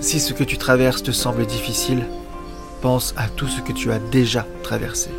Si ce que tu traverses te semble difficile, pense à tout ce que tu as déjà traversé.